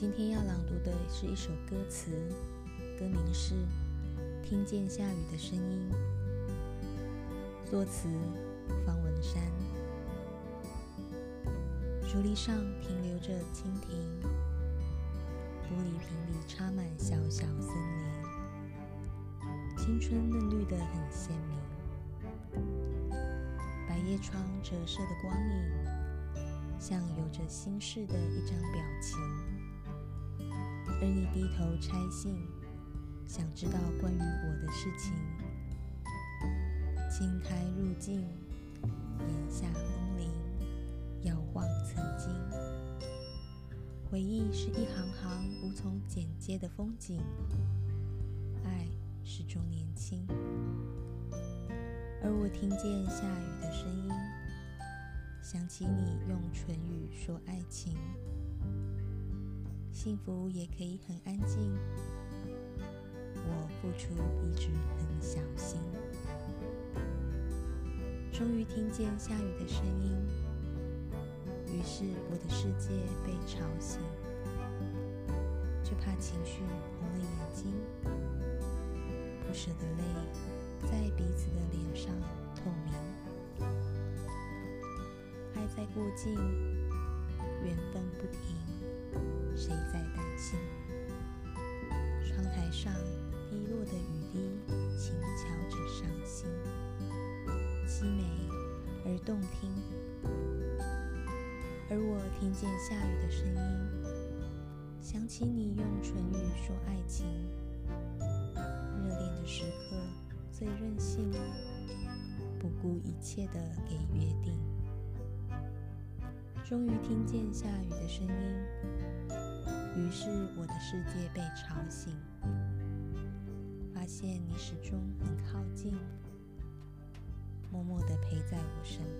今天要朗读的是一首歌词，歌名是《听见下雨的声音》，作词方文山。竹篱上停留着蜻蜓，玻璃瓶里插满小小森林，青春嫩绿的很鲜明。百叶窗折射的光影，像有着心事的一张表情。而你低头拆信，想知道关于我的事情。青苔入镜，檐下风铃，遥望曾经。回忆是一行行无从剪接的风景，爱始终年轻。而我听见下雨的声音，想起你用唇语说爱情。幸福也可以很安静，我付出一直很小心。终于听见下雨的声音，于是我的世界被吵醒，就怕情绪红了眼睛，不舍的泪在彼此的脸上透明。爱在过境，缘分不停。凄美而动听。而我听见下雨的声音，想起你用唇语说爱情。热恋的时刻最任性，不顾一切的给约定。终于听见下雨的声音。于是我的世界被吵醒，发现你始终很靠近，默默地陪在我身边。